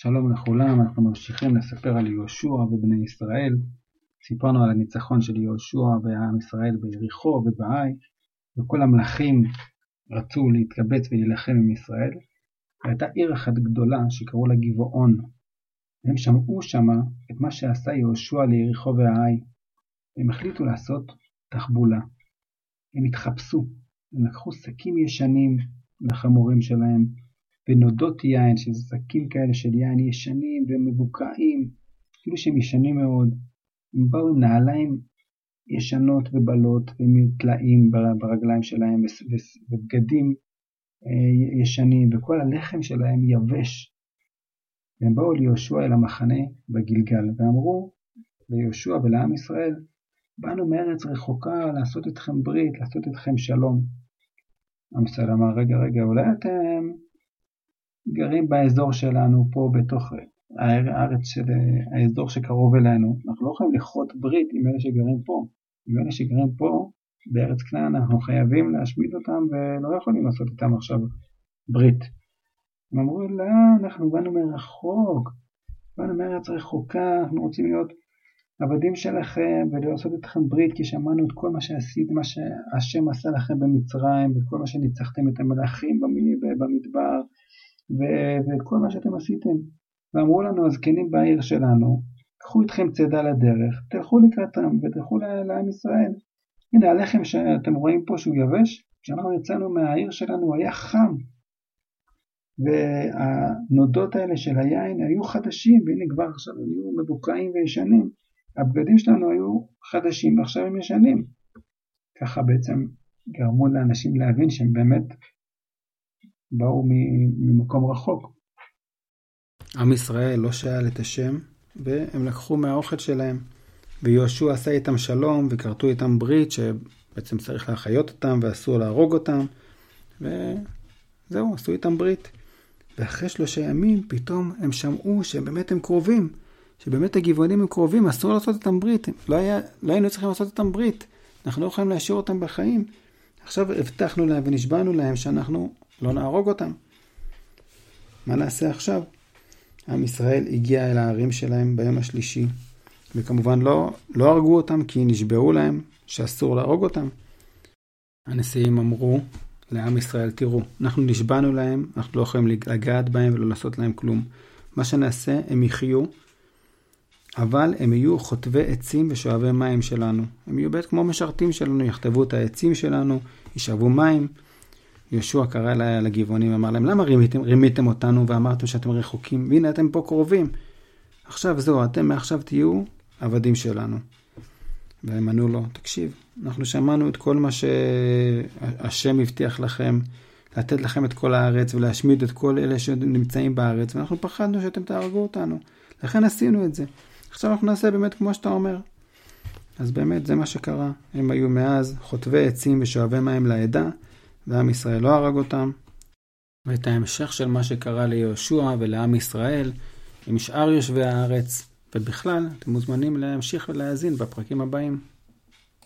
שלום לכולם, אנחנו ממשיכים לספר על יהושע ובני ישראל. סיפרנו על הניצחון של יהושע ועם ישראל ביריחו ובעי, וכל המלכים רצו להתקבץ ולהילחם עם ישראל. והייתה עיר אחת גדולה שקראו לה גבעון. הם שמעו שמה את מה שעשה יהושע ליריחו והעי. הם החליטו לעשות תחבולה. הם התחפשו, הם לקחו שקים ישנים לחמורים שלהם, ונודות יין, שזה שקים כאלה של יין ישנים ומבוקעים, אפילו שהם ישנים מאוד. הם באו עם נעליים ישנות ובלות ועם טלאים ברגליים שלהם ובגדים אה, ישנים, וכל הלחם שלהם יבש. והם באו ליהושע אל המחנה בגלגל, ואמרו ליהושע ולעם ישראל, באנו מארץ רחוקה לעשות אתכם ברית, לעשות אתכם שלום. ישראל אמר, רגע, רגע, אולי אתם גרים באזור שלנו פה בתוך הארץ של האזור שקרוב אלינו, אנחנו לא יכולים לכרות ברית עם אלה שגרים פה. עם אלה שגרים פה בארץ כנען אנחנו חייבים להשמיד אותם ולא יכולים לעשות איתם עכשיו ברית. הם אמרו לא, אנחנו באנו מרחוק, באנו מארץ רחוקה, אנחנו רוצים להיות עבדים שלכם ולעשות איתכם ברית כי שמענו את כל מה שעשיתם, מה שהשם עשה לכם במצרים ואת כל מה שניצחתם את המלאכים במדבר ואת כל מה שאתם עשיתם. ואמרו לנו הזקנים בעיר שלנו, קחו איתכם צידה לדרך, תלכו לקראתם ותלכו לעם ישראל. הנה הלחם שאתם רואים פה שהוא יבש, כשאנחנו יצאנו מהעיר שלנו היה חם. והנודות האלה של היין היו חדשים, והנה כבר עכשיו הם היו מבוקעים וישנים. הבגדים שלנו היו חדשים ועכשיו הם ישנים. ככה בעצם גרמו לאנשים להבין שהם באמת באו ממקום רחוק. עם ישראל לא שאל את השם, והם לקחו מהאוכל שלהם. ויהושע עשה איתם שלום, וכרתו איתם ברית, שבעצם צריך להחיות אותם, ואסור להרוג אותם, וזהו, עשו איתם ברית. ואחרי שלושה ימים, פתאום הם שמעו שבאמת הם קרובים, שבאמת הגבעונים הם קרובים, אסור לעשות איתם ברית. לא, היה, לא היינו צריכים לעשות איתם ברית. אנחנו לא יכולים להשאיר אותם בחיים. עכשיו הבטחנו להם ונשבענו להם שאנחנו לא נהרוג אותם. מה נעשה עכשיו? עם ישראל הגיע אל הערים שלהם ביום השלישי, וכמובן לא, לא הרגו אותם כי נשבעו להם שאסור להרוג אותם. הנשיאים אמרו לעם ישראל, תראו, אנחנו נשבענו להם, אנחנו לא יכולים לגעת בהם ולא לעשות להם כלום. מה שנעשה, הם יחיו, אבל הם יהיו חוטבי עצים ושואבי מים שלנו. הם יהיו בית כמו משרתים שלנו, יכתבו את העצים שלנו, ישאבו מים. יהושע קרא לגבעונים ואמר להם, למה רימיתם, רימיתם אותנו ואמרתם שאתם רחוקים? והנה אתם פה קרובים. עכשיו זהו, אתם מעכשיו תהיו עבדים שלנו. והם ענו לו, תקשיב, אנחנו שמענו את כל מה שהשם הבטיח לכם, לתת לכם את כל הארץ ולהשמיד את כל אלה שנמצאים בארץ, ואנחנו פחדנו שאתם תהרגו אותנו. לכן עשינו את זה. עכשיו אנחנו נעשה באמת כמו שאתה אומר. אז באמת זה מה שקרה. הם היו מאז חוטבי עצים ושואבי מים לעדה, ועם ישראל לא הרג אותם. ואת ההמשך של מה שקרה ליהושע ולעם ישראל עם שאר יושבי הארץ, ובכלל, אתם מוזמנים להמשיך ולהאזין בפרקים הבאים.